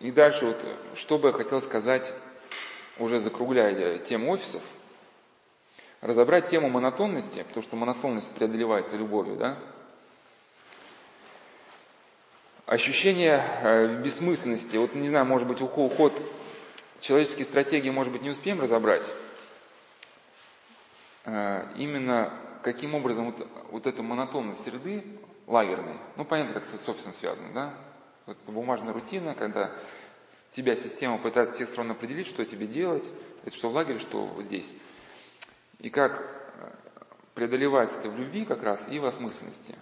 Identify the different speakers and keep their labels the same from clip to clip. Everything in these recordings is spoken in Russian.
Speaker 1: и дальше вот, что бы я хотел сказать, уже закругляя тему офисов, разобрать тему монотонности, потому что монотонность преодолевается любовью, да, ощущение э, бессмысленности, вот не знаю, может быть, уход, человеческие стратегии, может быть, не успеем разобрать, э, именно каким образом вот, вот эта монотонность среды лагерной, ну, понятно, как с собственно связано, да, вот бумажная рутина, когда тебя система пытается всех сторон определить, что тебе делать, это что в лагере, что здесь. И как э, преодолевается это в любви как раз и в осмысленности.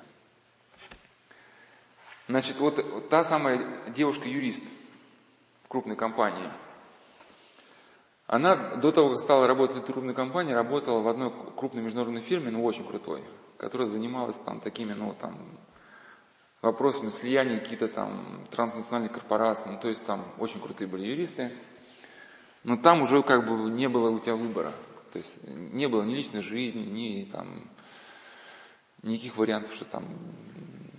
Speaker 1: Значит, вот та самая девушка-юрист в крупной компании, она до того, как стала работать в этой крупной компании, работала в одной крупной международной фирме, ну очень крутой, которая занималась там такими, ну там, вопросами слияния каких-то там транснациональных корпораций, ну то есть там очень крутые были юристы, но там уже как бы не было у тебя выбора, то есть не было ни личной жизни, ни там никаких вариантов, что там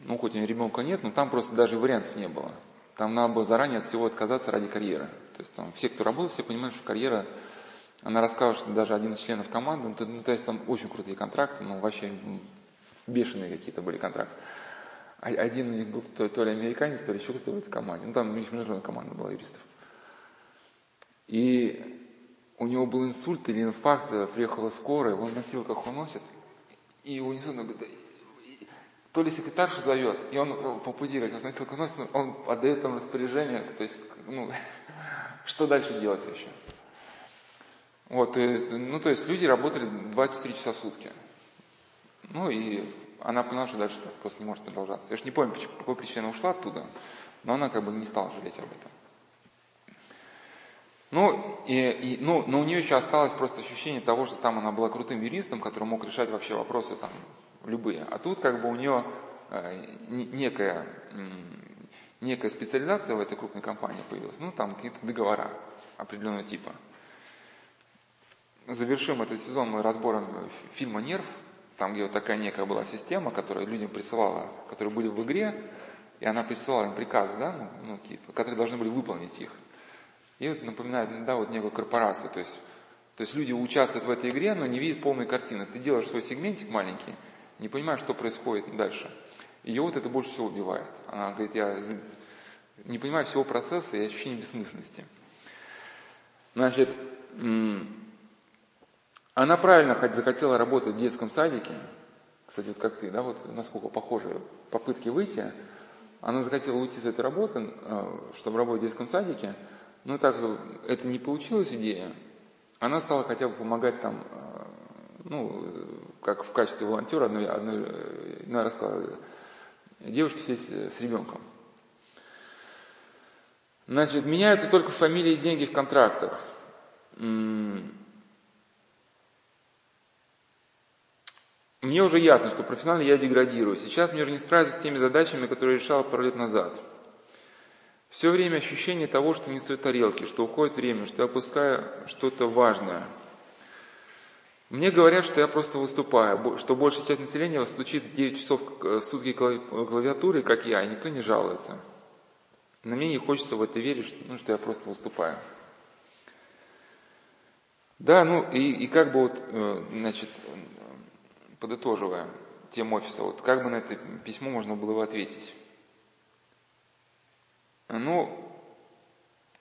Speaker 1: ну, хоть него ребенка нет, но там просто даже вариантов не было. Там надо было заранее от всего отказаться ради карьеры. То есть там все, кто работал, все понимают, что карьера, она рассказывала, что даже один из членов команды, ну, то, ну, то есть там очень крутые контракты, ну, вообще бешеные какие-то были контракты. А один у них был то, то ли американец, то ли еще кто-то в этой команде. Ну, там международная команда была юристов. И у него был инсульт или инфаркт, приехала скорая, он носил, как он носит, и унесен, он говорит, то ли секретарша зовет, и он э, по пути, как раз носит, он отдает там распоряжение, то есть, ну, что дальше делать вообще. Вот, и, ну, то есть люди работали 24 часа в сутки. Ну, и она поняла, что дальше так просто не может продолжаться. Я же не помню, почему, по какой причине она ушла оттуда, но она как бы не стала жалеть об этом. Ну, и, и, ну, но у нее еще осталось просто ощущение того, что там она была крутым юристом, который мог решать вообще вопросы там любые. А тут как бы у нее э, некая, некая специализация в этой крупной компании появилась. Ну, там какие-то договора определенного типа. Завершим этот сезон мы разбором фильма «Нерв», там, где вот такая некая была система, которая людям присылала, которые были в игре, и она присылала им приказы, да, ну, ну, которые должны были выполнить их. И вот напоминает, да, вот некую корпорацию, то есть, то есть люди участвуют в этой игре, но не видят полной картины. Ты делаешь свой сегментик маленький, не понимая, что происходит дальше. Ее вот это больше всего убивает. Она говорит, я не понимаю всего процесса и ощущение бессмысленности. Значит, она правильно захотела работать в детском садике. Кстати, вот как ты, да, вот насколько похожи попытки выйти. Она захотела уйти с этой работы, э, чтобы работать в детском садике. Но так это не получилась идея. Она стала хотя бы помогать там э, ну, как в качестве волонтера, одной, одной, одной рассказала, девушке сидеть с ребенком. Значит, меняются только фамилии и деньги в контрактах. Мне уже ясно, что профессионально я деградирую. Сейчас мне уже не справиться с теми задачами, которые решал пару лет назад. Все время ощущение того, что не стоит тарелки, что уходит время, что я опускаю что-то важное – мне говорят, что я просто выступаю, что большая часть населения стучит 9 часов в сутки клавиатуры, как я, и никто не жалуется. Но мне не хочется в это верить, что, ну, что я просто выступаю. Да, ну и, и как бы вот, э, значит, подытоживая тему офиса, вот как бы на это письмо можно было бы ответить? Ну,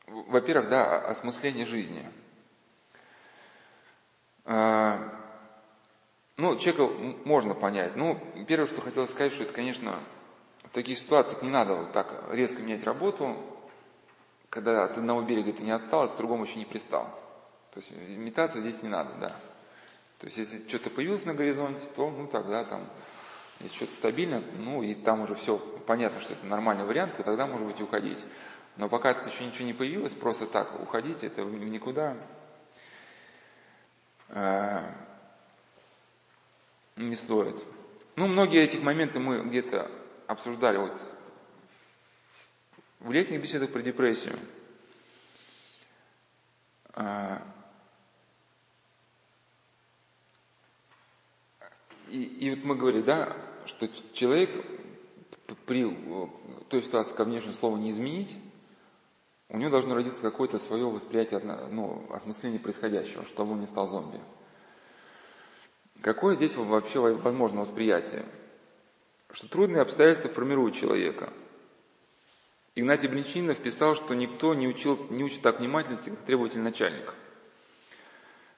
Speaker 1: во-первых, да, осмысление жизни – а, ну, человека можно понять. Ну, первое, что хотел сказать, что это, конечно, в таких ситуациях не надо вот так резко менять работу, когда от одного берега ты не отстал, а к другому еще не пристал. То есть метаться здесь не надо, да. То есть если что-то появилось на горизонте, то ну тогда там, если что-то стабильно, ну и там уже все понятно, что это нормальный вариант, то тогда может быть уходить. Но пока еще ничего не появилось, просто так уходить, это никуда Э, не стоит. Ну, многие этих моменты мы где-то обсуждали вот в летних беседах про депрессию. Э, и, и вот мы говорили, да, что человек при той ситуации, как внешнее слово не изменить, у него должно родиться какое-то свое восприятие, ну, осмысление происходящего, чтобы он не стал зомби. Какое здесь вообще возможно восприятие? Что трудные обстоятельства формируют человека. Игнатий Бринчинов писал, что никто не, учил, не учит так внимательности, как требовательный начальник.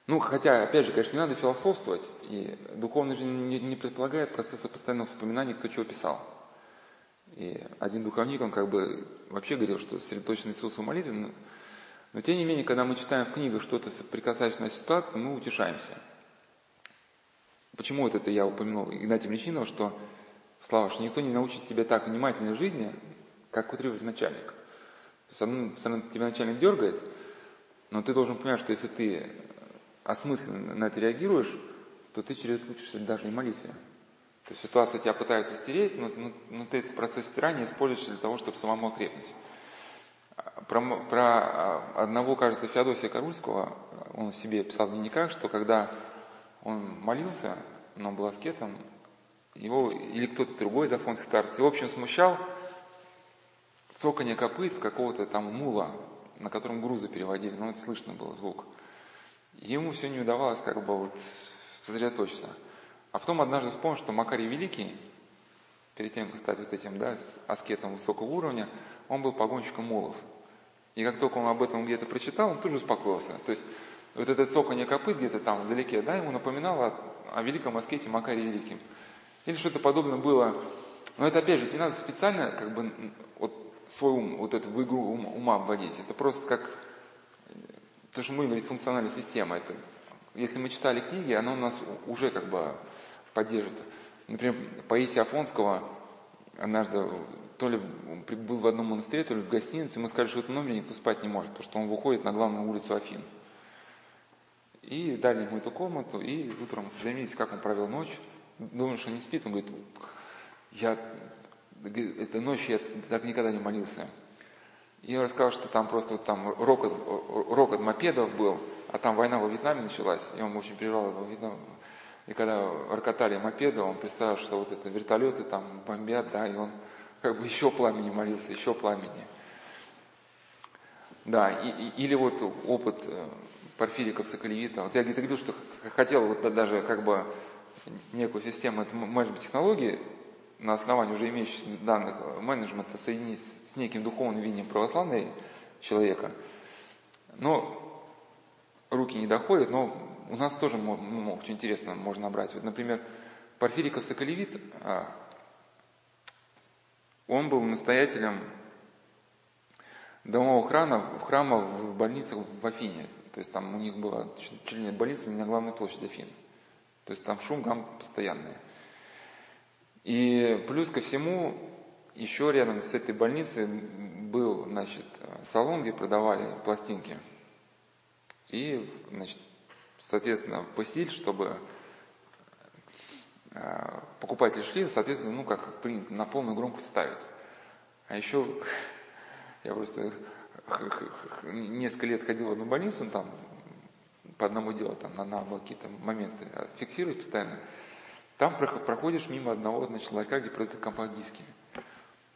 Speaker 1: Ну, хотя, опять же, конечно, не надо философствовать, и духовная жизнь не, не предполагает процесса постоянного вспоминания, кто чего писал. И один духовник, он как бы вообще говорил, что сосредоточен Иисус в молитве, но, но тем не менее, когда мы читаем в книгах что-то прикасающееся ситуации, мы утешаемся. Почему вот это я упомянул Игнатия Млечинова, что, Слава, что никто не научит тебя так внимательной жизни, как утрирует начальник. То есть, одно, тебя начальник дергает, но ты должен понимать, что если ты осмысленно на это реагируешь, то ты через это учишься даже и молитве. То есть ситуация тебя пытается стереть, но, но, но ты этот процесс стирания используешь для того, чтобы самому окрепнуть. Про, про а, одного, кажется, Феодосия Карульского, он себе писал в дневниках, что когда он молился, но был аскетом, его или кто-то другой из афонских старцев, его, в общем, смущал цоканье копыт какого-то там мула, на котором грузы переводили, но это слышно было звук. Ему все не удавалось как бы вот сосредоточиться. А потом однажды вспомнил, что Макарий Великий, перед тем, как стать вот этим да, аскетом высокого уровня, он был погонщиком мулов. И как только он об этом где-то прочитал, он тут же успокоился. То есть вот это цоканье копыт где-то там вдалеке, да, ему напоминало о, о великом аскете Макарии Великим. Или что-то подобное было. Но это опять же, не надо специально как бы вот свой ум, вот эту в игру ума вводить. Это просто как то, что мы говорим, функциональная система. Это, если мы читали книги, оно у нас уже как бы поддержит. Например, Паисия Афонского однажды то ли был в одном монастыре, то ли в гостинице, мы сказали, что в этом номере никто спать не может, потому что он выходит на главную улицу Афин. И дали ему эту комнату, и утром осведомились, как он провел ночь. Думаю, что не спит, он говорит, я, эта ночь я так никогда не молился. И он рассказал, что там просто там рокот, рокот мопедов был, а там война во Вьетнаме началась, и он очень переживал во Вьетнаме. И когда рокотали мопеды, он представил, что вот это вертолеты там бомбят, да, и он как бы еще пламени молился, еще пламени. Да, и, и, или вот опыт э, Порфириков Соколевита. Вот я где-то говорил, что хотел вот даже как бы некую систему, это может быть технологии, на основании уже имеющихся данных менеджмента соединить с неким духовным видением православного человека. Но руки не доходят, но у нас тоже ну, очень интересно можно брать. Вот, например, Порфириков Соколевит, а, он был настоятелем домового храма, храма в больницах в Афине. То есть там у них была чуть ли не больница на главной площади Афин. То есть там шум, гам постоянный. И плюс ко всему, еще рядом с этой больницей был, значит, салон, где продавали пластинки. И, значит, соответственно, посиль, чтобы э, покупатели шли, соответственно, ну, как принято, на полную громкость ставят. А еще я просто несколько лет ходил в одну больницу, ну, там по одному делу, там надо было какие-то моменты фиксировать постоянно. Там проходишь мимо одного значит, ларька, где продают компакт-диски.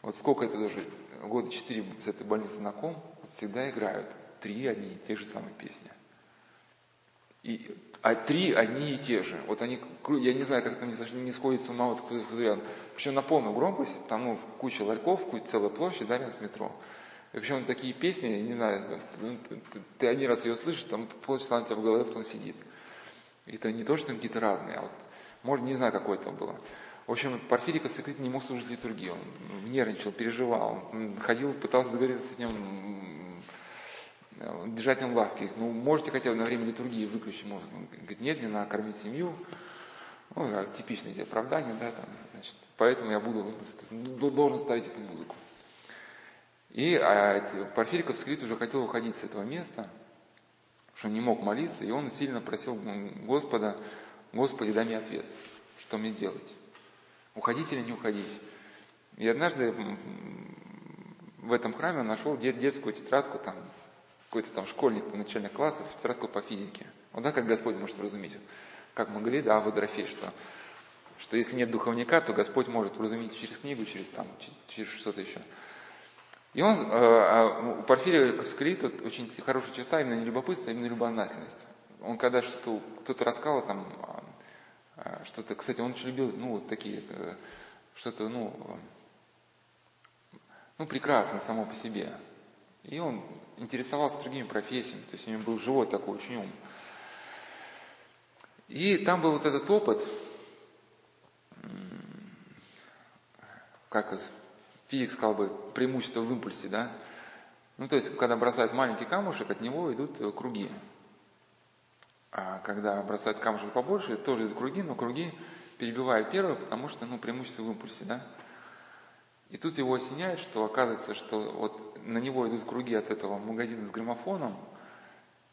Speaker 1: Вот сколько это даже, года четыре с этой больницы знаком, вот всегда играют три одни и те же самые песни. И, а три одни и те же. Вот они, я не знаю, как там не, не сходит с ума, вот кто, рядом. Причем на полную громкость, там ну, куча ларьков, куча, целая площадь, да, рядом с метро. И причем такие песни, не знаю, ну, ты, ты, ты один раз ее слышишь, там полчаса на тебя в голове потом сидит. Это не то, что какие-то разные, а вот, может, не знаю, какое это было. В общем, Порфирий Косокрит не мог служить литургии, он нервничал, переживал, он ходил, пытался договориться с этим держателем лавки. Ну, можете хотя бы на время литургии выключить музыку? Он говорит, нет, мне надо кормить семью. Ну, а типичные эти оправдания, да, там, значит, поэтому я буду, должен ставить эту музыку. И а, Порфириков Скрит уже хотел уходить с этого места, что не мог молиться, и он сильно просил Господа, Господи, дай мне ответ, что мне делать, уходить или не уходить. И однажды в этом храме он нашел детскую тетрадку, там, какой-то там школьник начальных классов, тетрадку по физике. Вот да, как Господь может вразумить. Как мы говорили, да, в Адрофе, что, что если нет духовника, то Господь может вразумить через книгу, через, там, через что-то еще. И он, э, а у Порфирия Скалит вот, очень хорошая черта, именно не любопытство, а именно любознательность. Он когда что-то, кто-то рассказал там, а, что-то, кстати, он очень любил, ну, вот такие, э, что-то, ну, ну, прекрасное само по себе. И он интересовался другими профессиями, то есть у него был живой такой очень ум. И там был вот этот опыт, как физик сказал бы, преимущество в импульсе, да? Ну, то есть, когда бросают маленький камушек, от него идут э, круги. А когда бросают камушек побольше, тоже идут круги, но круги перебивают первое, потому что, ну, преимущество в импульсе, да? И тут его осеняет, что оказывается, что вот на него идут круги от этого магазина с граммофоном,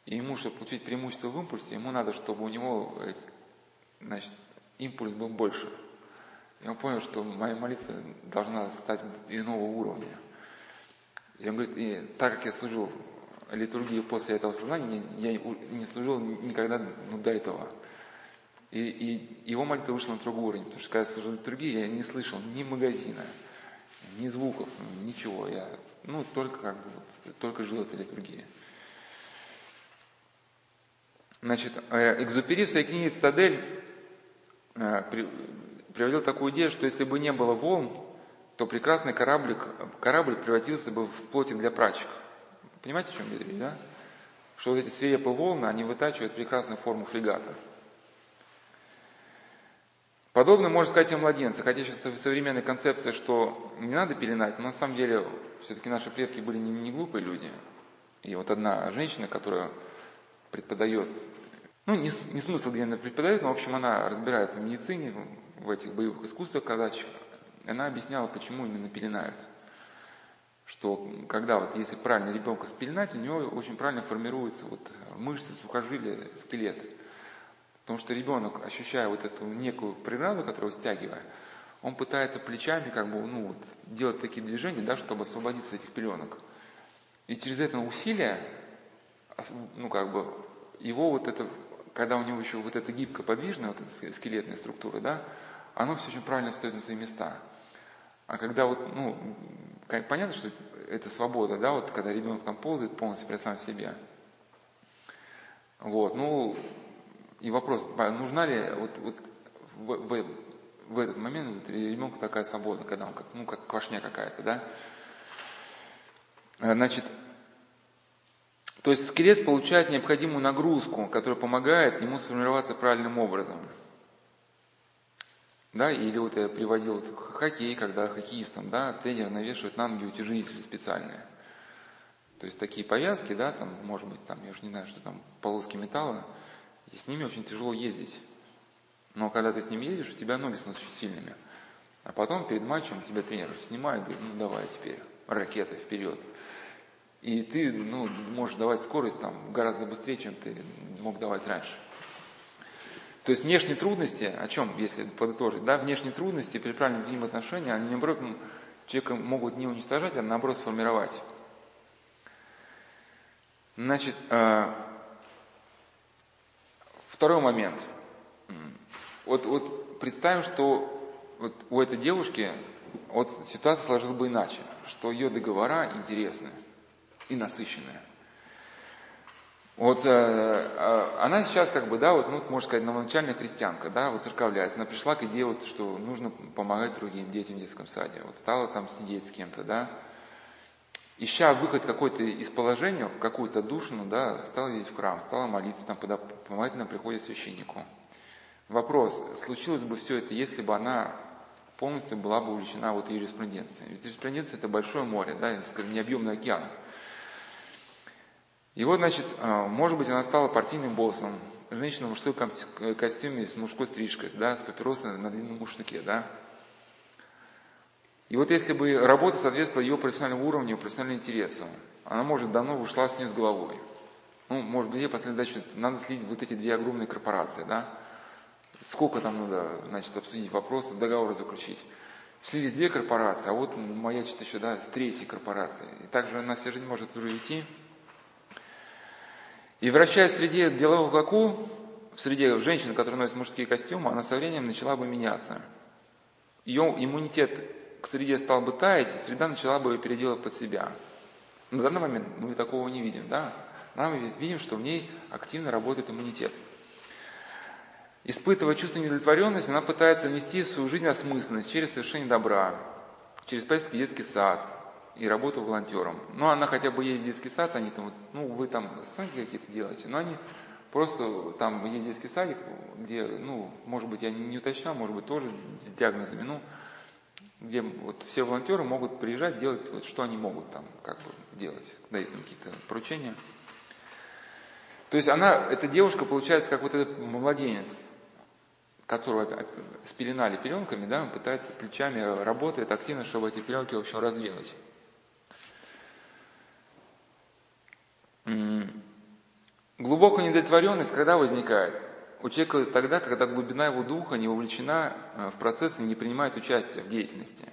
Speaker 1: и ему, чтобы получить преимущество в импульсе, ему надо, чтобы у него, э, значит, импульс был больше. Он понял, что моя молитва должна стать иного уровня. И он говорит, и так как я служил литургии после этого сознания, я не служил никогда ну, до этого. И, и его молитва вышла на другой уровень, потому что когда я служил литургии, я не слышал ни магазина, ни звуков, ничего. Я, ну, только как бы, вот, только жил этой литургии. Значит, э, Экзупери в своей книге «Цитадель» э, приводил такую идею, что если бы не было волн, то прекрасный кораблик, корабль превратился бы в плотик для прачек. Понимаете, о чем я говорю, да? Что вот эти свирепые волны, они вытачивают прекрасную форму фрегата. Подобно можно сказать о младенце, хотя сейчас современная концепция, что не надо пеленать, но на самом деле все-таки наши предки были не, не глупые люди. И вот одна женщина, которая преподает, ну не, не смысл, где она преподает, но в общем она разбирается в медицине, в этих боевых искусствах казачьих, она объясняла, почему именно пеленают. Что когда вот если правильно ребенка спеленать, у него очень правильно формируются вот мышцы, сухожилия, скелет. Потому что ребенок, ощущая вот эту некую преграду, которую стягивая, он пытается плечами как бы, ну вот, делать такие движения, да, чтобы освободиться от этих пеленок. И через это усилие, ну как бы, его вот это, когда у него еще вот эта гибкая подвижная, вот эта скелетная структура, да, оно все очень правильно встает на свои места. А когда вот, ну, понятно, что это свобода, да, вот когда ребенок там ползает полностью при сам себе. Вот, ну, и вопрос, нужна ли вот, вот в, в, в этот момент вот, ребенку такая свобода, когда он как, ну, как квашня какая-то, да? Э, значит, то есть скелет получает необходимую нагрузку, которая помогает ему сформироваться правильным образом. Да, или вот я приводил вот хоккей, когда хоккеистам, да, тренер навешивает на ноги утяжелители специальные. То есть такие повязки, да, там, может быть, там, я уж не знаю, что там, полоски металла, и с ними очень тяжело ездить. Но когда ты с ним ездишь, у тебя ноги становятся очень сильными. А потом перед матчем тебя тренер снимает, говорит, ну давай теперь, ракета вперед. И ты ну, можешь давать скорость там гораздо быстрее, чем ты мог давать раньше. То есть внешние трудности, о чем, если подытожить, да, внешние трудности при правильном к ним отношении, они наоборот человека могут не уничтожать, а наоборот сформировать. Значит, э, Второй момент. Вот, вот представим, что вот у этой девушки вот ситуация сложилась бы иначе, что ее договора интересны и насыщенные. Вот э, э, она сейчас как бы, да, вот, ну, можно сказать, новоначальная христианка, да, вот церковляется. Она пришла к идее, вот, что нужно помогать другим детям в детском саде. Вот стала там сидеть с кем-то, да, ища выход какой-то из положения, какую-то душину, да, стал ездить в храм, стала молиться, там, помогать на приходе священнику. Вопрос, случилось бы все это, если бы она полностью была бы увлечена вот юриспруденцией. Ведь юриспруденция это большое море, да, скажем, необъемный океан. И вот, значит, а, может быть, она стала партийным боссом, женщина в мужском костюме с мужской стрижкой, да, с папиросой на длинном мушнике, да, и вот если бы работа соответствовала ее профессиональному уровню, профессиональному интересу, она, может, давно ушла с ней с головой. Ну, может быть, ей задача, надо следить вот эти две огромные корпорации, да? Сколько там надо, значит, обсудить вопросы, договоры заключить. Слились две корпорации, а вот моя что-то еще, да, с третьей корпорацией. И также она вся жизнь может уже идти. И вращаясь в среде делового каку, в среде женщин, которые носят мужские костюмы, она со временем начала бы меняться. Ее иммунитет к среде стал бы таять, и среда начала бы его переделать под себя. На данный момент мы такого не видим, да? Мы видим, что в ней активно работает иммунитет. Испытывая чувство недовлетворенности, она пытается нести в свою жизнь осмысленность через совершение добра, через поездки в детский сад и работу волонтером. Ну, она хотя бы есть в детский сад, они там, ну, вы там сами какие-то делаете, но они просто там есть детский садик, где, ну, может быть, я не уточнял, может быть, тоже с диагнозами, ну, где вот все волонтеры могут приезжать, делать, вот, что они могут там, как бы, делать, дают им какие-то поручения. То есть она, эта девушка, получается, как вот этот младенец, которого спеленали пеленками, да, он пытается плечами, работает активно, чтобы эти пеленки, в общем, раздвинуть. Глубокая недовлетворенность когда возникает? У человека тогда, когда глубина его духа не вовлечена э, в процесс и не принимает участие в деятельности.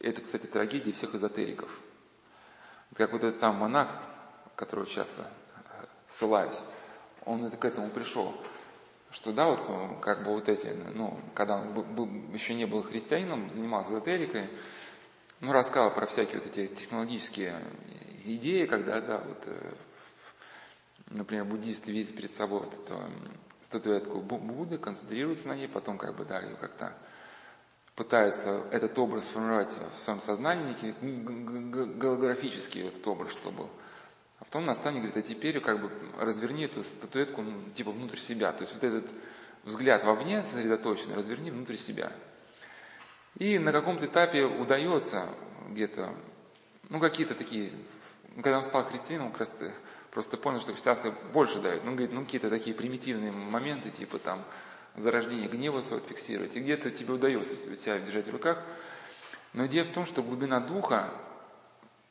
Speaker 1: Это, кстати, трагедия всех эзотериков. Как вот этот сам монах, которого часто э, ссылаюсь, он это к этому пришел что да, вот э, как бы вот эти, ну, когда он был, еще не был христианином, занимался эзотерикой, ну, рассказывал про всякие вот эти технологические идеи, когда, да, вот, например, буддисты видят перед собой вот эту статуэтку Будды, концентрируются на ней, потом как бы, да, как-то пытаются этот образ сформировать в своем сознании, некий голографический этот образ, чтобы а потом наставник говорит, а теперь как бы разверни эту статуэтку ну, типа внутрь себя. То есть вот этот взгляд вовне сосредоточенный, разверни внутрь себя. И на каком-то этапе удается где-то, ну какие-то такие, когда он стал христианином, как раз просто понял, что христианство больше дает. Ну, говорит, ну какие-то такие примитивные моменты, типа там зарождение гнева своего фиксировать. И где-то тебе удается себя держать в руках. Но идея в том, что глубина духа,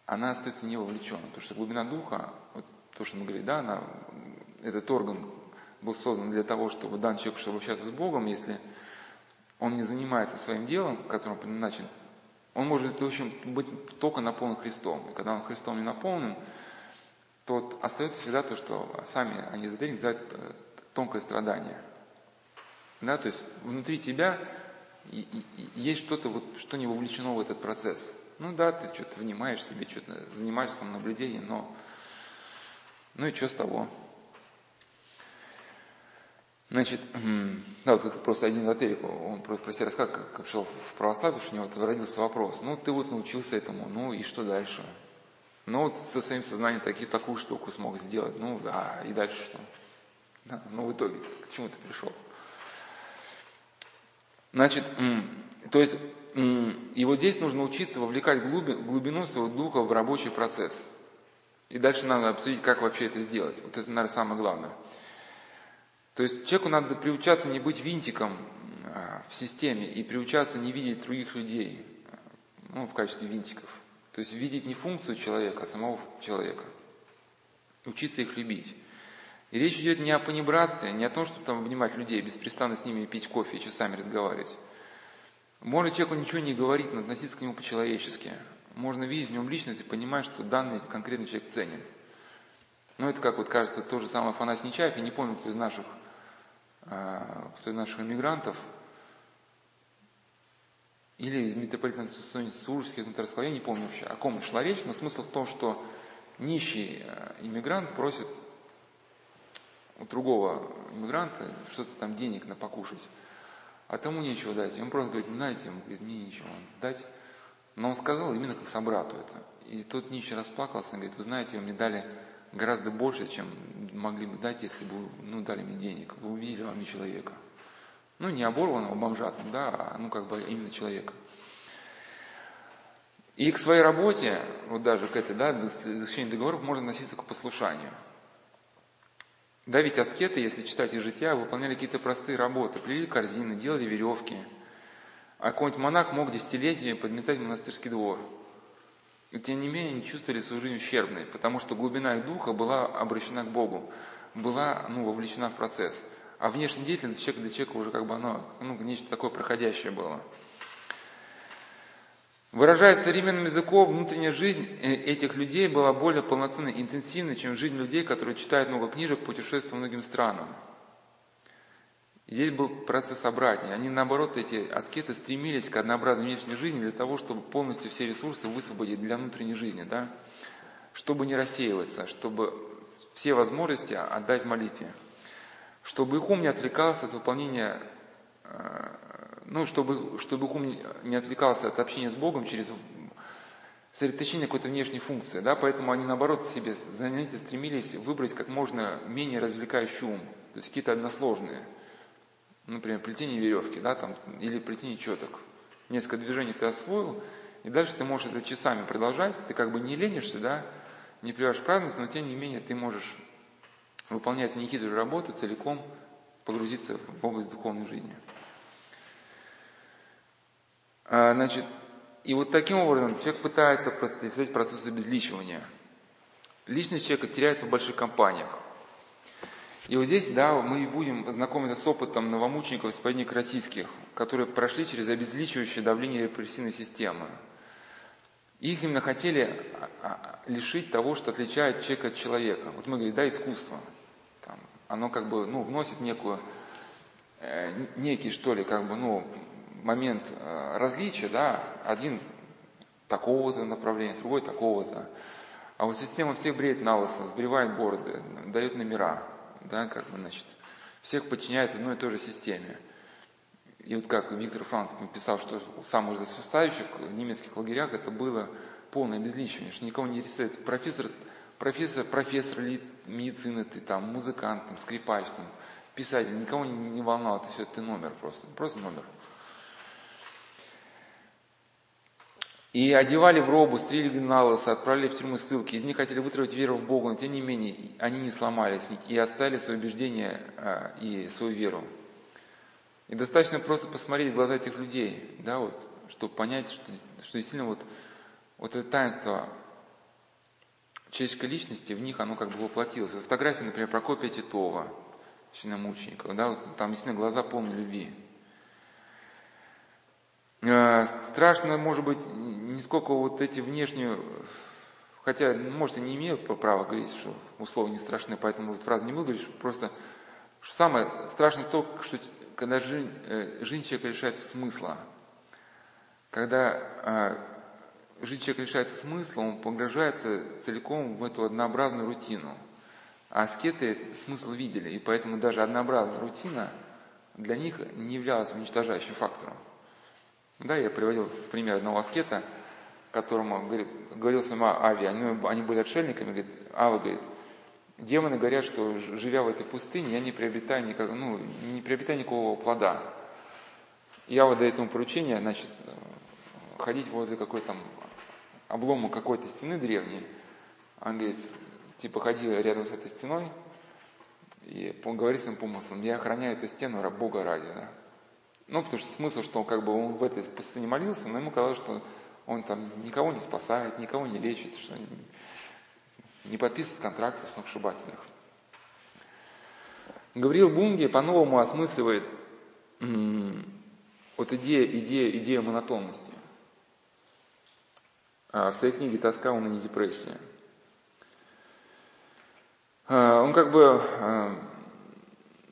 Speaker 1: она остается не вовлеченной. Потому что глубина духа, вот то, что мы говорили, да, она, этот орган был создан для того, чтобы дан человеку, чтобы общаться с Богом, если он не занимается своим делом, которым предназначен, он может, в общем, быть только наполнен Христом. И когда он Христом не наполнен, то остается всегда то, что сами они эзотерики называют э, тонкое страдание. Да, то есть внутри тебя есть что-то, вот, что не вовлечено в этот процесс. Ну да, ты что-то внимаешь себе, что-то занимаешься там наблюдением, но ну и что с того? Значит, да, вот просто один эзотерик, он просто про себя рассказывал, как, как шел в православие, что у него родился вопрос, ну ты вот научился этому, ну и что дальше? Ну вот со своим сознанием таки, такую штуку смог сделать, ну да, и дальше что? Да, ну в итоге, к чему ты пришел? Значит, то есть и вот здесь нужно учиться вовлекать глубину своего духа в рабочий процесс. И дальше надо обсудить, как вообще это сделать. Вот это, наверное, самое главное. То есть человеку надо приучаться не быть винтиком а, в системе и приучаться не видеть других людей ну, в качестве винтиков. То есть видеть не функцию человека, а самого человека. Учиться их любить. И речь идет не о понебратстве, не о том, чтобы там обнимать людей, беспрестанно с ними пить кофе и часами разговаривать. Можно человеку ничего не говорить, но относиться к нему по-человечески. Можно видеть в нем личность и понимать, что данный конкретный человек ценен. Но это как вот кажется то же самое Афанасий Нечаев, я не помню, кто из наших, а, кто из наших иммигрантов, или митрополит Антоний Суржский, кто-то рассказал, я не помню вообще, о ком шла речь, но смысл в том, что нищий а, иммигрант просит у другого иммигранта что-то там денег на покушать а тому нечего дать. И он просто говорит, знаете, ему говорит, мне нечего дать. Но он сказал именно как собрату это. И тот нищий расплакался, говорит, вы знаете, вы мне дали гораздо больше, чем могли бы дать, если бы ну, дали мне денег. Вы увидели мне человека. Ну, не оборванного бомжа, да, а ну, как бы именно человека. И к своей работе, вот даже к этой, да, заключению договоров можно относиться к послушанию. Да, ведь аскеты, если читать их жития, выполняли какие-то простые работы, плели корзины, делали веревки. А какой-нибудь монах мог десятилетиями подметать монастырский двор. И тем не менее они чувствовали свою жизнь ущербной, потому что глубина их духа была обращена к Богу, была ну, вовлечена в процесс. А внешняя деятельность человека для человека уже как бы оно, ну, нечто такое проходящее было. Выражаясь современным языком, внутренняя жизнь э, этих людей была более полноценной и интенсивной, чем жизнь людей, которые читают много книжек, путешествуют по многим странам. Здесь был процесс обратный. Они, наоборот, эти аскеты стремились к однообразной внешней жизни для того, чтобы полностью все ресурсы высвободить для внутренней жизни, да? чтобы не рассеиваться, чтобы все возможности отдать молитве, чтобы их ум не отвлекался от выполнения, э, ну, чтобы, чтобы их ум не отвлекался от общения с Богом через сосредоточение какой-то внешней функции, да, поэтому они, наоборот, себе занятия стремились выбрать как можно менее развлекающий ум, то есть какие-то односложные – например, плетение веревки, да, там, или плетение четок. Несколько движений ты освоил, и дальше ты можешь это часами продолжать, ты как бы не ленишься, да, не привяжешь праздность, но тем не менее ты можешь выполнять нехитрую работу, целиком погрузиться в область духовной жизни. А, значит, и вот таким образом человек пытается противостоять процессу обезличивания. Личность человека теряется в больших компаниях. И вот здесь, да, мы будем знакомиться с опытом новомучеников исповедник российских, которые прошли через обезличивающее давление репрессивной системы. Их именно хотели а, а, лишить того, что отличает человека от человека. Вот мы говорим, да, искусство. Оно как бы, ну, вносит некую, э, некий, что ли, как бы, ну, момент э, различия, да, один такого-то направления, другой такого-то. А вот система всех бреет на лысо, сбривает бороды, дает номера да, как бы, значит, всех подчиняет одной и той же системе. И вот как Виктор Франк писал, что у самых застрастающих в немецких лагерях это было полное безличие, что никого не интересует. Профессор, профессор, профессор медицины, ты там, музыкант, там, скрипач, там, писатель, никого не, не волновал, это все, ты номер просто, просто номер. И одевали в робу, стрелили на лысо, отправили в тюрьму ссылки. Из них хотели вытравить веру в Бога, но тем не менее они не сломались и оставили свои убеждения а, и свою веру. И достаточно просто посмотреть в глаза этих людей, да, вот, чтобы понять, что, что действительно вот, вот это таинство человеческой личности, в них оно как бы воплотилось. Вот фотография, например, Прокопия Титова, священномученика, да, вот, там действительно глаза полны любви. Э, страшно, может быть, не сколько вот эти внешние, хотя, может, и не имею права говорить, что условия не страшны, поэтому вот фразу не буду говорить, что просто что самое страшное то, что когда жизнь, э, жизнь человека лишается смысла. Когда э, жизнь человека лишается смысла, он погружается целиком в эту однообразную рутину. А аскеты смысл видели, и поэтому даже однообразная рутина для них не являлась уничтожающим фактором. Да, я приводил в пример одного аскета, которому говорит, говорил сама Ави, они, они были отшельниками, говорит, Ава говорит, демоны говорят, что живя в этой пустыне, я не приобретаю, никак, ну, не приобретаю никакого плода. Я вот дает ему поручение, значит, ходить возле какой-то там облома какой-то стены древней. Он говорит, типа, ходи рядом с этой стеной и говори своим помыслом, я охраняю эту стену Бога ради, да. Ну, потому что смысл, что он как бы он в этой пустыне молился, но ему казалось, что он там никого не спасает, никого не лечит, что не подписывает контракты с сногсшибательных. Гавриил Бунги по-новому осмысливает вот идея, идея, идея монотонности. А, в своей книге «Тоска, он и не депрессия». А, он как бы а,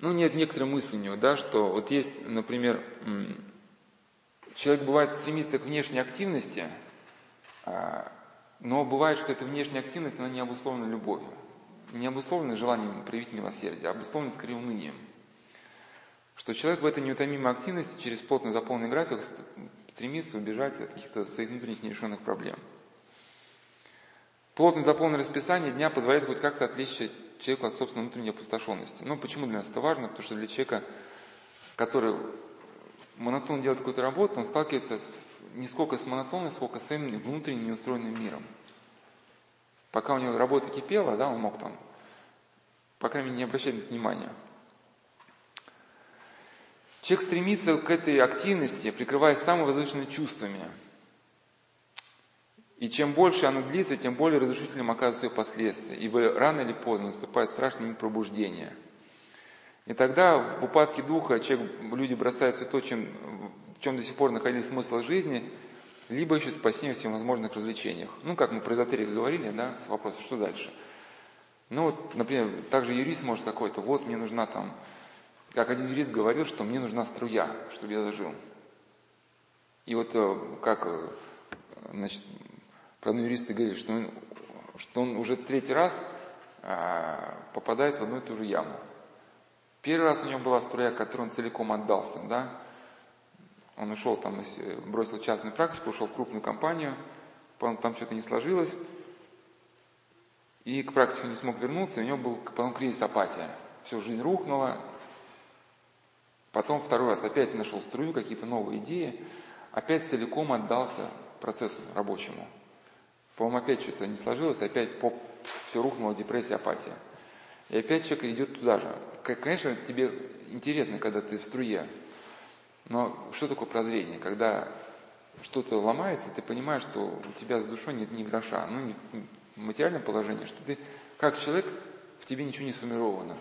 Speaker 1: ну, нет некоторой мысли у него, да, что вот есть, например, человек бывает стремится к внешней активности, но бывает, что эта внешняя активность, она не обусловлена любовью, не обусловлена желанием проявить милосердие, а обусловлена скорее унынием. Что человек в этой неутомимой активности через плотно заполненный график стремится убежать от каких-то своих внутренних нерешенных проблем. Плотно заполненное расписание дня позволяет хоть как-то отвлечься человеку от собственной внутренней опустошенности. Ну, почему для нас это важно? Потому что для человека, который монотонно делает какую-то работу, он сталкивается не сколько с монотонностью, сколько с своим внутренним неустроенным миром. Пока у него работа кипела, да, он мог там, по крайней мере, не обращать на это внимания. Человек стремится к этой активности, прикрываясь самыми возвышенными чувствами – и чем больше оно длится, тем более разрушительным оказываются ее последствия, ибо рано или поздно наступает страшный миг пробуждения. И тогда в упадке духа человек, люди бросают все то, чем, в чем до сих пор находили смысл жизни, либо ищут спасение в всевозможных развлечениях. Ну, как мы про эзотерику говорили, да, с вопросом, что дальше. Ну, вот, например, также юрист может какой-то, вот мне нужна там как один юрист говорил, что мне нужна струя, чтобы я зажил. И вот э, как э, значит, про юристы говорили, что он, что он уже третий раз а, попадает в одну и ту же яму. Первый раз у него была струя, которой он целиком отдался, да, он ушел там, бросил частную практику, ушел в крупную компанию, потом там что-то не сложилось, и к практике не смог вернуться, у него был потом кризис апатия. Всю жизнь рухнула. Потом второй раз опять нашел струю, какие-то новые идеи, опять целиком отдался процессу рабочему. По-моему, опять что-то не сложилось, опять поп, все рухнуло, депрессия, апатия. И опять человек идет туда же. Конечно, тебе интересно, когда ты в струе, но что такое прозрение? Когда что-то ломается, ты понимаешь, что у тебя с душой нет ни гроша, ну, в материальном положении, что ты, как человек, в тебе ничего не сформировано.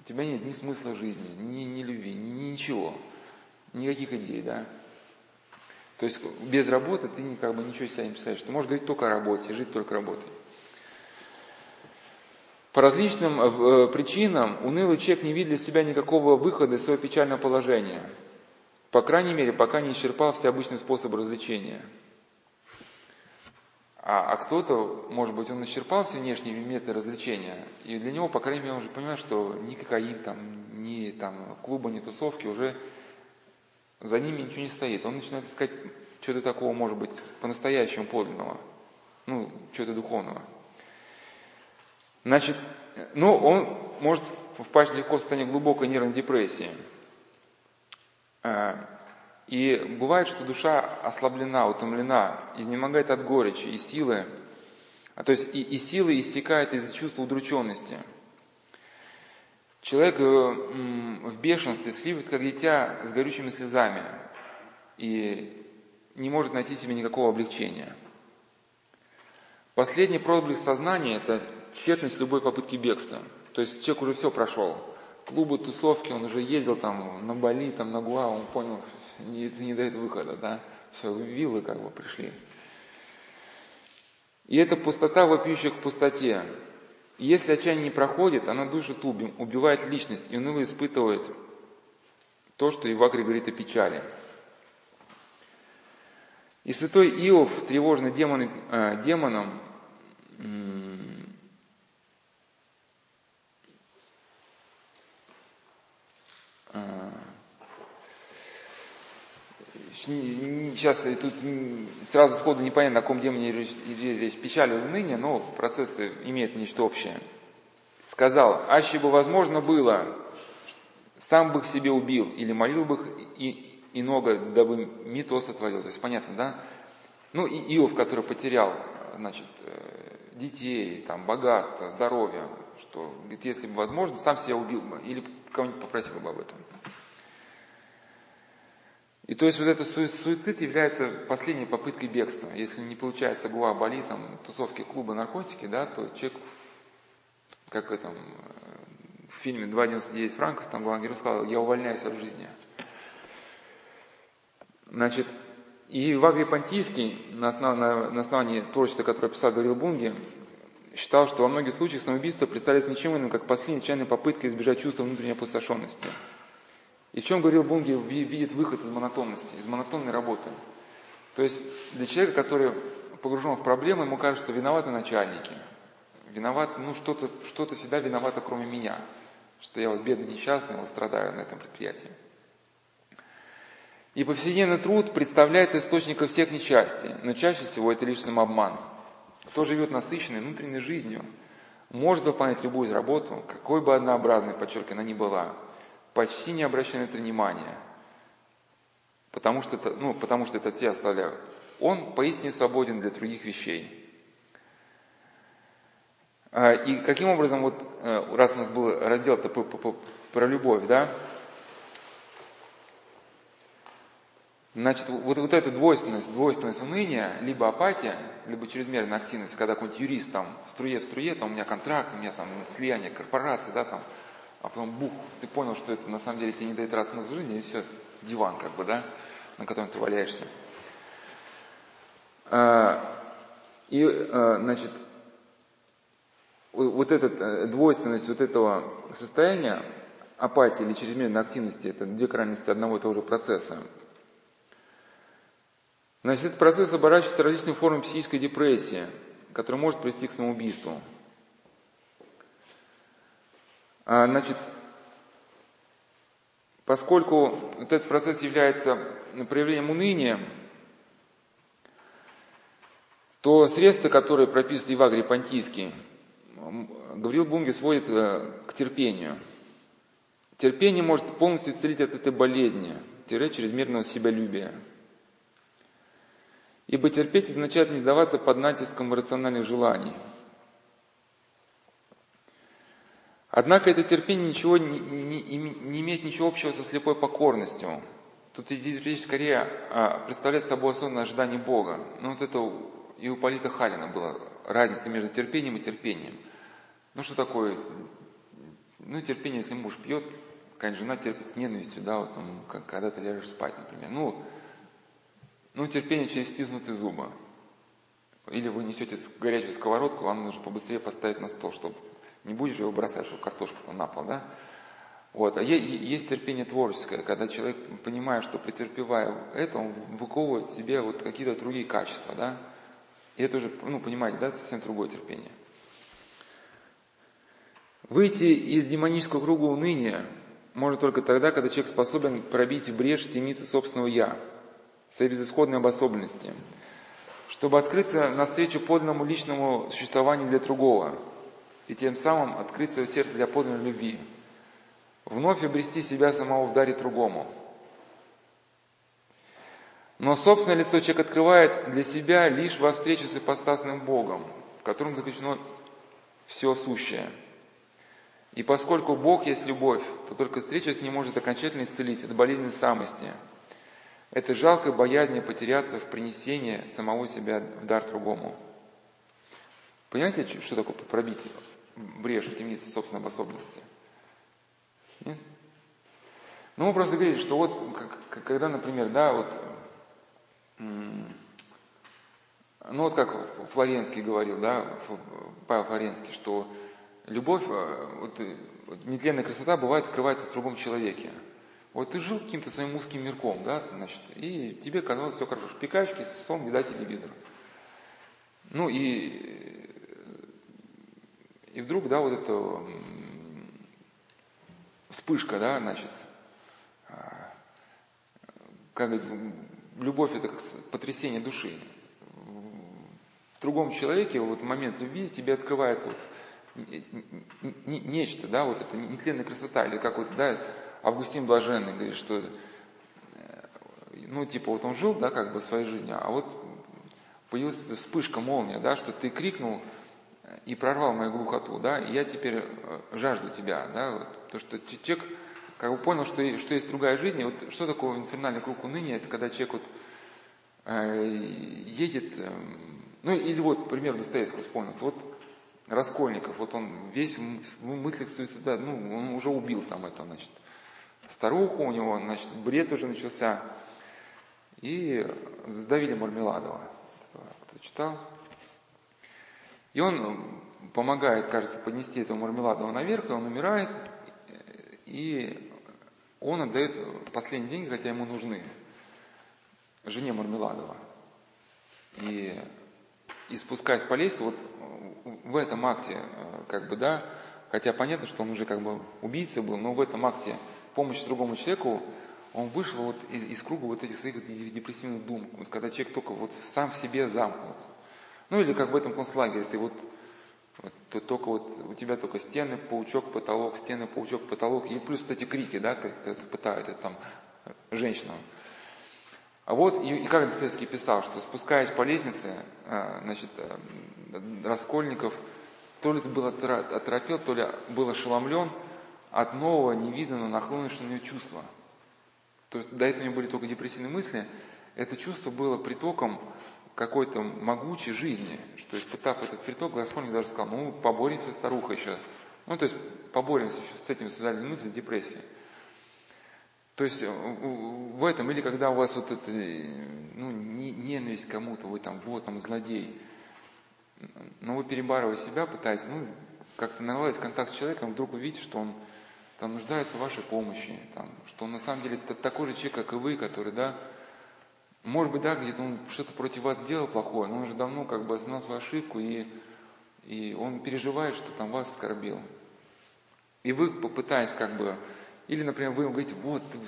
Speaker 1: У тебя нет ни смысла жизни, ни, ни любви, ни ничего, никаких идей, да. То есть без работы ты как бы ничего из себя не представляешь. Ты можешь говорить только о работе, жить только работой. По различным э, э, причинам унылый человек не видит для себя никакого выхода из своего печального положения. По крайней мере, пока не исчерпал все обычные способы развлечения. А, а кто-то, может быть, он исчерпал все внешние методы развлечения, и для него, по крайней мере, он уже понимает, что ни кокаин, там, ни там, клуба, ни тусовки уже за ними ничего не стоит. Он начинает искать что-то такого, может быть, по-настоящему подлинного, ну, что-то духовного. Значит, ну, он может впасть легко в состояние глубокой нервной депрессии. А, и бывает, что душа ослаблена, утомлена, изнемогает от горечи и силы, а то есть и, и силы истекает из-за чувства удрученности. Человек э, в бешенстве сливает, как дитя, с горючими слезами и не может найти себе никакого облегчения. Последний проблеск сознания – это тщетность любой попытки бегства. То есть человек уже все прошел. Клубы, тусовки, он уже ездил там на Бали, там на Гуа, он понял, не, это не дает выхода, да. Все, виллы как бы пришли. И эта пустота, вопиющая к пустоте, если отчаяние не проходит, она душит убим, убивает личность и уныло испытывает то, что Ивакри говорит о печали. И святой Иов, тревожный демон, э, демоном, э, сейчас тут сразу сходу непонятно, о каком демоне речь, печаль и уныние, но процессы имеют нечто общее. Сказал, аще бы возможно было, сам бы их себе убил, или молил бы их и много, дабы мито сотворил. То есть понятно, да? Ну и Иов, который потерял, значит, э, детей, там, богатство, здоровье, что, говорит, если бы возможно, сам себя убил бы, или кого-нибудь попросил бы об этом. И то есть вот этот суицид является последней попыткой бегства. Если не получается гуа, бали, там, тусовки, клубы, наркотики, да, то человек, как в этом в фильме «2,99 франков», там главный герой сказал, я увольняюсь от жизни. Значит, и Вагри Понтийский, на, основ, на, на основании творчества, которое писал Гаврил Бунги, считал, что во многих случаях самоубийство представляется ничем иным, как последняя отчаянная попытка избежать чувства внутренней опустошенности. И в чем говорил Бунги, видит выход из монотонности, из монотонной работы. То есть для человека, который погружен в проблемы, ему кажется, что виноваты начальники. Виноваты, ну что-то что всегда виновато, кроме меня. Что я вот бедный, несчастный, вот страдаю на этом предприятии. И повседневный труд представляется источником всех несчастий, но чаще всего это лишь самообман. Кто живет насыщенной внутренней жизнью, может выполнять любую работу, какой бы однообразной, подчеркиваю, она ни была, почти не обращая на это внимания, потому что ну, потому что это все оставляют. Он поистине свободен для других вещей. А, и каким образом, вот, э, раз у нас был раздел про любовь, да, Значит, вот, вот эта двойственность, двойственность уныния, либо апатия, либо чрезмерная активность, когда какой-нибудь юрист там в струе, в струе, там у меня контракт, у меня там слияние корпорации, да, там, а потом бух, ты понял, что это на самом деле тебе не дает раз в жизни, и все, диван как бы, да, на котором ты валяешься. А, и, а, значит, вот эта э, двойственность вот этого состояния, апатии или чрезмерной активности – это две крайности одного и того же процесса. Значит, этот процесс оборачивается различными формами психической депрессии, которая может привести к самоубийству. А, значит, поскольку этот процесс является проявлением уныния, то средства, которые прописаны в Агре Понтийский, Гаврил Бунге сводит э, к терпению. Терпение может полностью исцелить от этой болезни, тире чрезмерного себялюбия. Ибо терпеть означает не сдаваться под натиском рациональных желаний. Однако это терпение ничего не, не, не имеет ничего общего со слепой покорностью. Тут речь скорее а, представляет собой осознанное ожидание Бога. Ну вот это и у Полита Халина была разница между терпением и терпением. Ну что такое? Ну терпение, если муж пьет, какая жена терпит с ненавистью, да, вот он, когда ты ляжешь спать, например. Ну, ну терпение через стиснутые зубы. Или вы несете горячую сковородку, вам нужно побыстрее поставить на стол, чтобы не будешь его бросать, чтобы картошка там на пол, да? Вот. А есть терпение творческое, когда человек, понимая, что претерпевая это, он выковывает в себе вот какие-то другие качества, да? И это уже, ну, понимаете, да, совсем другое терпение. Выйти из демонического круга уныния можно только тогда, когда человек способен пробить брешь темницы собственного «я», своей безысходной обособленности, чтобы открыться навстречу подлинному личному существованию для другого, и тем самым открыть свое сердце для подлинной любви, вновь обрести себя самого в даре другому – но собственное лицо человек открывает для себя лишь во встрече с ипостасным Богом, в котором заключено все сущее. И поскольку Бог есть любовь, то только встреча с Ним может окончательно исцелить от болезненной самости. Это жалкая боязнь потеряться в принесении самого себя в дар другому. Понимаете, что такое пробить брешь в темнице собственной обособленности? Ну, мы просто говорили, что вот, когда, например, да, вот ну вот как Флоренский говорил, да, Павел Флоренский, что любовь, э, вот, э, вот нетленная красота бывает открывается в другом человеке. Вот ты жил каким-то своим узким мирком, да, значит, и тебе казалось все хорошо. Пикачки, сон, еда, телевизор. Ну и, и вдруг, да, вот эта вспышка, да, значит, а, как любовь это как потрясение души. В другом человеке вот в момент любви тебе открывается вот нечто, да, вот это нетленная красота, или как вот, да, Августин Блаженный говорит, что, э, ну, типа, вот он жил, да, как бы своей жизнью, а вот появилась вспышка, молния, да, что ты крикнул и прорвал мою глухоту, да, и я теперь э, жажду тебя, да, вот, то, что человек как бы понял, что, что есть другая жизнь. И вот что такое инфернальный круг уныния? Это когда человек вот э, едет, э, ну или вот пример Достоевского вспомнился. Вот Раскольников, вот он весь в мыслях суицида, ну, он уже убил там это, значит, старуху у него, значит, бред уже начался. И задавили Мармеладова, кто читал. И он помогает, кажется, поднести этого Мармеладова наверх, и он умирает, и он отдает последние деньги, хотя ему нужны, жене Мармеладова. И, и спускаясь по лестнице, вот в этом акте, э, как бы, да, хотя понятно, что он уже как бы убийца был, но в этом акте помощи другому человеку, он вышел вот из, из круга вот этих своих депрессивных дум, вот когда человек только вот сам в себе замкнут. Ну или как в этом концлагере, ты вот вот, то только вот у тебя только стены, паучок, потолок, стены, паучок, потолок, и плюс эти крики, да, как, пытают это, там женщину. А вот, и, и как Достоевский писал, что спускаясь по лестнице, а, значит, а, Раскольников то ли был оторопел, то ли был ошеломлен от нового, невиданного, нахлынувшего на него чувства. То есть до этого у него были только депрессивные мысли. Это чувство было притоком какой-то могучей жизни, что испытав этот приток, Раскольник даже сказал, ну, поборемся, старуха еще. Ну, то есть, поборемся еще с этими суицидальными мыслями, с депрессией. То есть, в этом, или когда у вас вот это, ну, ненависть кому-то, вы там, вот там злодей, но вы перебарывая себя, пытаетесь, ну, как-то наладить контакт с человеком, вдруг вы видите, что он там нуждается в вашей помощи, там, что он на самом деле такой же человек, как и вы, который, да, может быть, да, где-то он что-то против вас сделал плохое, но он уже давно как бы осознал свою ошибку, и, и он переживает, что там вас оскорбил. И вы, попытаясь как бы, или, например, вы ему говорите, вот, ты,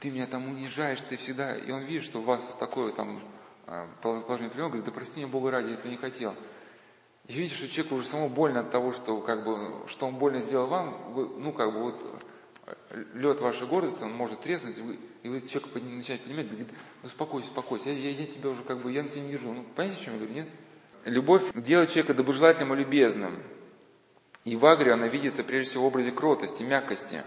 Speaker 1: ты меня там унижаешь, ты всегда, и он видит, что у вас такое там а, положение приема, говорит, да прости меня, Бога ради, я этого не хотел. И видите, что человеку уже само больно от того, что, как бы, что он больно сделал вам, вы, ну, как бы, вот, лед вашей гордости, он может треснуть, и вы, и вы человек начинаете понимать, говорит, ну, успокойся, успокойся, я, я, я тебя уже, как бы, я на тебя не держу. Ну, понимаете, о чем я говорю, нет? Любовь делает человека доброжелательным и любезным. И в агре она видится прежде всего в образе кротости, мягкости.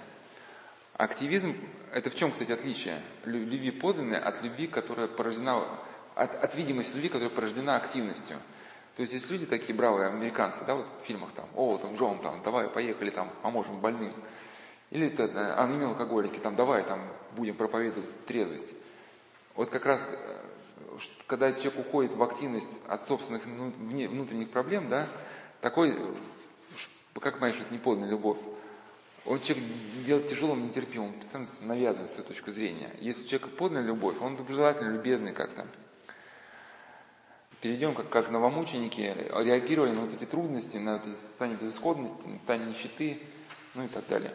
Speaker 1: Активизм – это в чем, кстати, отличие? Любви подлинной от любви, которая порождена, от, от видимости любви, которая порождена активностью. То есть есть люди такие бравые, американцы, да, вот в фильмах там, о, там, Джон, там, давай, поехали, там, поможем больным. Или это, анонимные алкоголики, там, давай, там, будем проповедовать трезвость. Вот как раз, э, когда человек уходит в активность от собственных внутренних проблем, да, такой как понимаешь, это не подлинная любовь? Он человек делает тяжелым, нетерпимым, постоянно навязывает свою точку зрения. Если у человека подлинная любовь, он доброжелательный, любезный как-то. Перейдем, как, как новомученики реагировали на вот эти трудности, на это состояние безысходности, на состояние нищеты, ну и так далее.